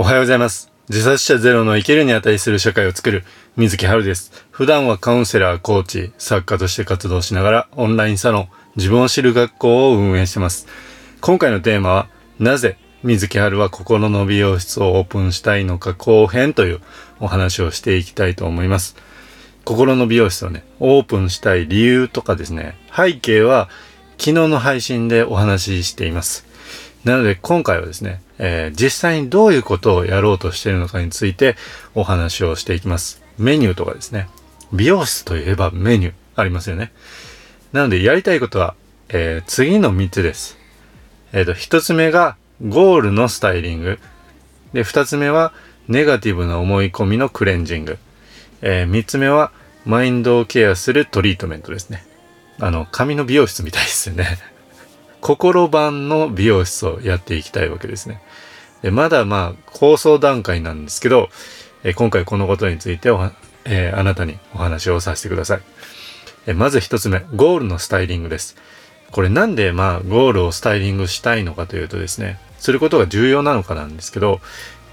おはようございます。自殺者ゼロの生きるに値する社会を作る水木春です。普段はカウンセラー、コーチ、作家として活動しながらオンラインサロン、自分を知る学校を運営してます。今回のテーマは、なぜ水木春は心の美容室をオープンしたいのか後編というお話をしていきたいと思います。心の美容室をね、オープンしたい理由とかですね、背景は昨日の配信でお話ししています。なので今回はですね、えー実際にどういうことをやろうとしているのかについてお話をしていきます。メニューとかですね。美容室といえばメニューありますよね。なのでやりたいことは、えー次の3つです。えっ、と、1つ目がゴールのスタイリング。で、2つ目はネガティブな思い込みのクレンジング。え3つ目はマインドをケアするトリートメントですね。あの、髪の美容室みたいですよね。心版の美容室をやっていきたいわけですね。でまだまあ構想段階なんですけど、え今回このことについておは、えーあなたにお話をさせてください。えまず一つ目、ゴールのスタイリングです。これなんでまあゴールをスタイリングしたいのかというとですね、することが重要なのかなんですけど、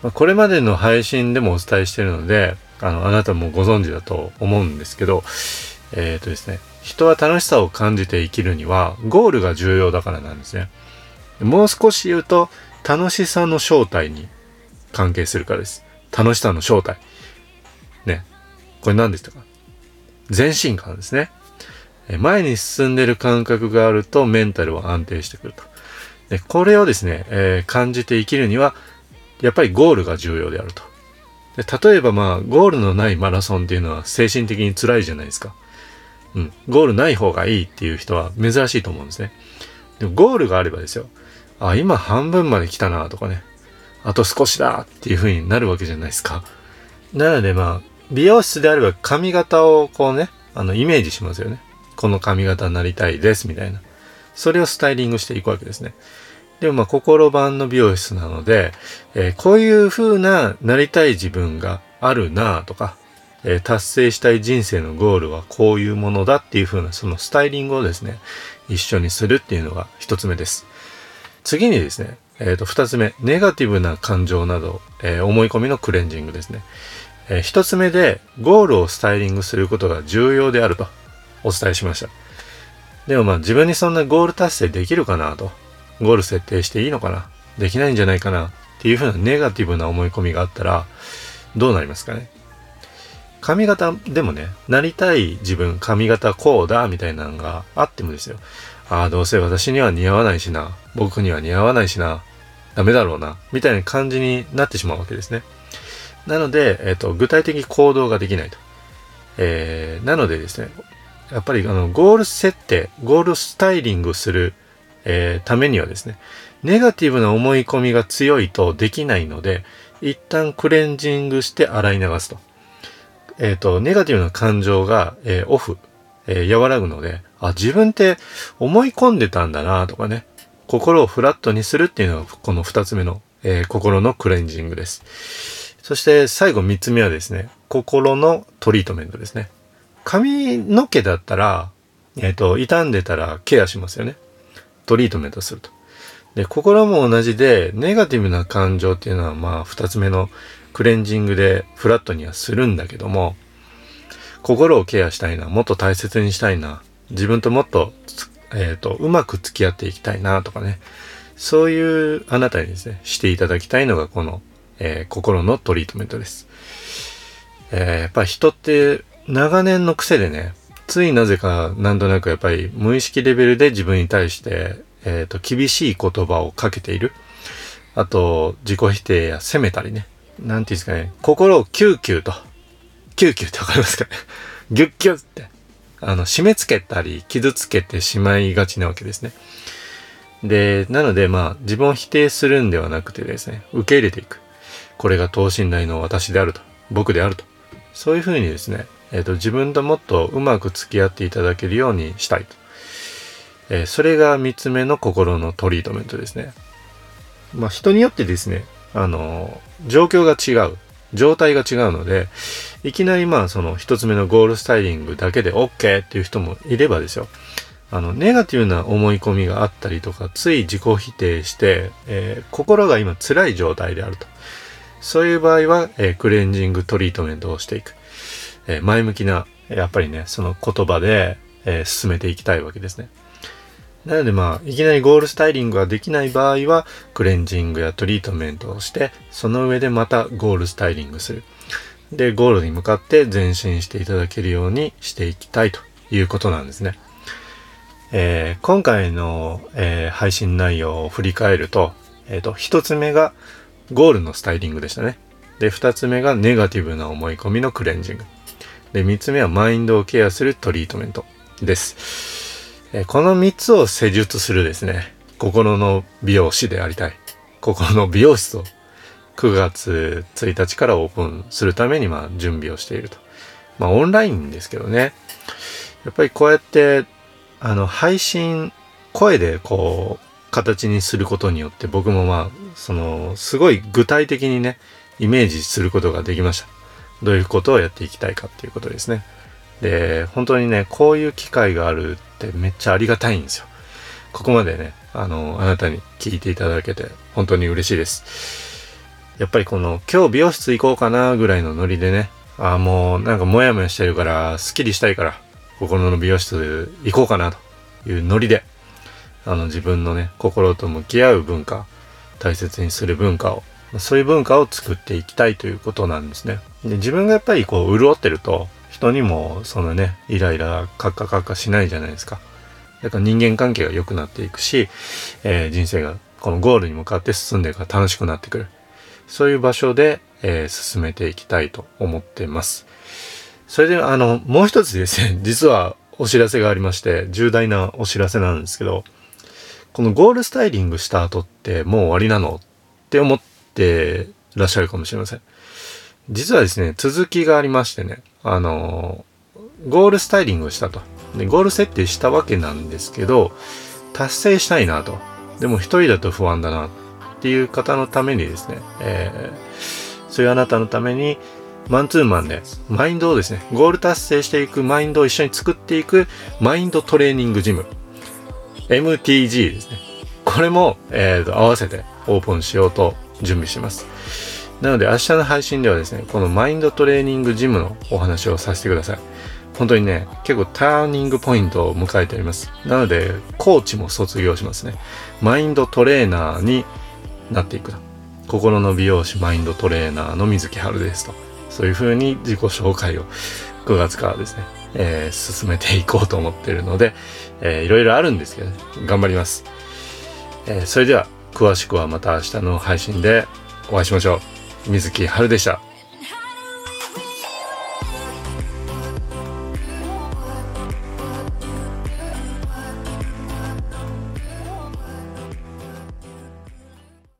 まあこれまでの配信でもお伝えしているので、あの、あなたもご存知だと思うんですけど、えっ、とですね、人は楽しさを感じて生きるにはゴールが重要だからなんですね。もう少し言うと、楽しさの正体に関係するからです。楽しさの正体。ね。これ何でしたか？前進感ですね。前に進んでる感覚があるとメンタルは安定してくると。でこれをですね、えー感じて生きるには、やっぱりゴールが重要であると。で例えばまあ、ゴールのないマラソンっていうのは精神的に辛いじゃないですか。うん。ゴールない方がいいっていう人は珍しいと思うんですね。でもゴールがあればですよ。あ、今半分まで来たなとかね。あと少しだっていう風になるわけじゃないですか。なのでまあ、美容室であれば髪型をこうね、あの、イメージしますよね。この髪型になりたいですみたいな。それをスタイリングしていくわけですね。でもまあ、心版の美容室なので、えーこういう風ななりたい自分があるなとか、え達成したい人生のゴールはこういうものだっていう風なそのスタイリングをですね、一緒にするっていうのが一つ目です。次にですね、えっ、と、二つ目、ネガティブな感情など、えー思い込みのクレンジングですね。えー一つ目で、ゴールをスタイリングすることが重要であるとお伝えしました。でもまあ自分にそんなゴール達成できるかなと。ゴール設定していいのかなできないんじゃないかなっていうふうなネガティブな思い込みがあったら、どうなりますかね？髪型でもね、なりたい自分、髪型こうだみたいなのがあってもですよ。ああ、どうせ私には似合わないしな。僕には似合わないしな。ダメだろうな。みたいな感じになってしまうわけですね。なので、えっ、と、具体的行動ができないと。えー、なのでですね、やっぱりあの、ゴール設定、ゴールスタイリングする、えーためにはですね、ネガティブな思い込みが強いとできないので、一旦クレンジングして洗い流すと。えっ、と、ネガティブな感情が、えーオフ、えー和らぐので、あ、自分って思い込んでたんだなとかね、心をフラットにするっていうのがこの二つ目の、えー心のクレンジングです。そして最後三つ目はですね、心のトリートメントですね。髪の毛だったら、えっ、と、傷んでたらケアしますよね。トリートメントすると。で、心も同じで、ネガティブな感情っていうのは、まあ、二つ目のクレンジングでフラットにはするんだけども、心をケアしたいな、もっと大切にしたいな、自分ともっと、えっ、と、うまく付き合っていきたいな、とかね。そういうあなたにですね、していただきたいのがこの、えー心のトリートメントです。えーやっぱ人って長年の癖でね、ついなぜかなんとなくやっぱり無意識レベルで自分に対して、えっ、と、厳しい言葉をかけている。あと、自己否定や責めたりね。なんていうんですかね、心をキューキューと。キューキューってわかりますかね ギュッギュッって。あの、締め付けたり、傷つけてしまいがちなわけですね。で、なのでまあ、自分を否定するんではなくてですね、受け入れていく。これが等身大の私であると。僕であると。そういうふうにですね、えっ、と、自分ともっとうまく付き合っていただけるようにしたいと。えーそれが三つ目の心のトリートメントですね。まあ、人によってですね、あの状況が違う。状態が違うので、いきなりまあその一つ目のゴールスタイリングだけで OK っていう人もいればですよ。あの、ネガティブな思い込みがあったりとか、つい自己否定して、えー心が今辛い状態であると。そういう場合は、えー、クレンジングトリートメントをしていく。えー、前向きな、やっぱりね、その言葉で、え、進めていきたいわけですね。なのでまあ、いきなりゴールスタイリングができない場合は、クレンジングやトリートメントをして、その上でまたゴールスタイリングする。で、ゴールに向かって前進していただけるようにしていきたいということなんですね。えー、今回の、えー、配信内容を振り返ると、えっ、ー、と、一つ目がゴールのスタイリングでしたね。で、二つ目がネガティブな思い込みのクレンジング。で、三つ目はマインドをケアするトリートメントです。えこの三つを施術するですね、心の美容師でありたい。心の美容室を9月1日からオープンするために、まあ、準備をしていると。まあ、オンラインですけどね。やっぱりこうやって、あの、配信、声でこう、形にすることによって僕もまあ、その、すごい具体的にね、イメージすることができました。どういうことをやっていきたいかっていうことですね。で、本当にね、こういう機会があるってめっちゃありがたいんですよ。ここまでね、あの、あなたに聞いていただけて本当に嬉しいです。やっぱりこの今日美容室行こうかなぐらいのノリでね、ああもうなんかモヤモヤしてるからスッキリしたいから心の美容室行こうかなというノリで、あの自分のね、心と向き合う文化、大切にする文化を、そういう文化を作っていきたいということなんですね。で自分がやっぱりこう潤ってると人にもそのね、イライラカッカカッカしないじゃないですか。だから人間関係が良くなっていくし、えー、人生がこのゴールに向かって進んでいくから楽しくなってくる。そういう場所で、えー、進めていきたいと思ってます。それで、あの、もう一つですね、実はお知らせがありまして、重大なお知らせなんですけど、このゴールスタイリングした後ってもう終わりなのって思ってらっしゃるかもしれません。実はですね、続きがありましてね、あの、ゴールスタイリングをしたと。で、ゴール設定したわけなんですけど、達成したいなと。でも一人だと不安だな。っていう方のためにですね、えー、そういうあなたのために、マンツーマンで、マインドをですね、ゴール達成していくマインドを一緒に作っていく、マインドトレーニングジム。MTG ですね。これも、えー、と合わせてオープンしようと準備してます。なので明日の配信ではですね、このマインドトレーニングジムのお話をさせてください。本当にね、結構ターニングポイントを迎えております。なので、コーチも卒業しますね。マインドトレーナーになっていくと。心の美容師マインドトレーナーの水木春ですと。そういう風に自己紹介を9月からですね、えー、進めていこうと思っているので、えー、いろいろあるんですけどね、頑張ります。えー、それでは、詳しくはまた明日の配信でお会いしましょう。水木春でした。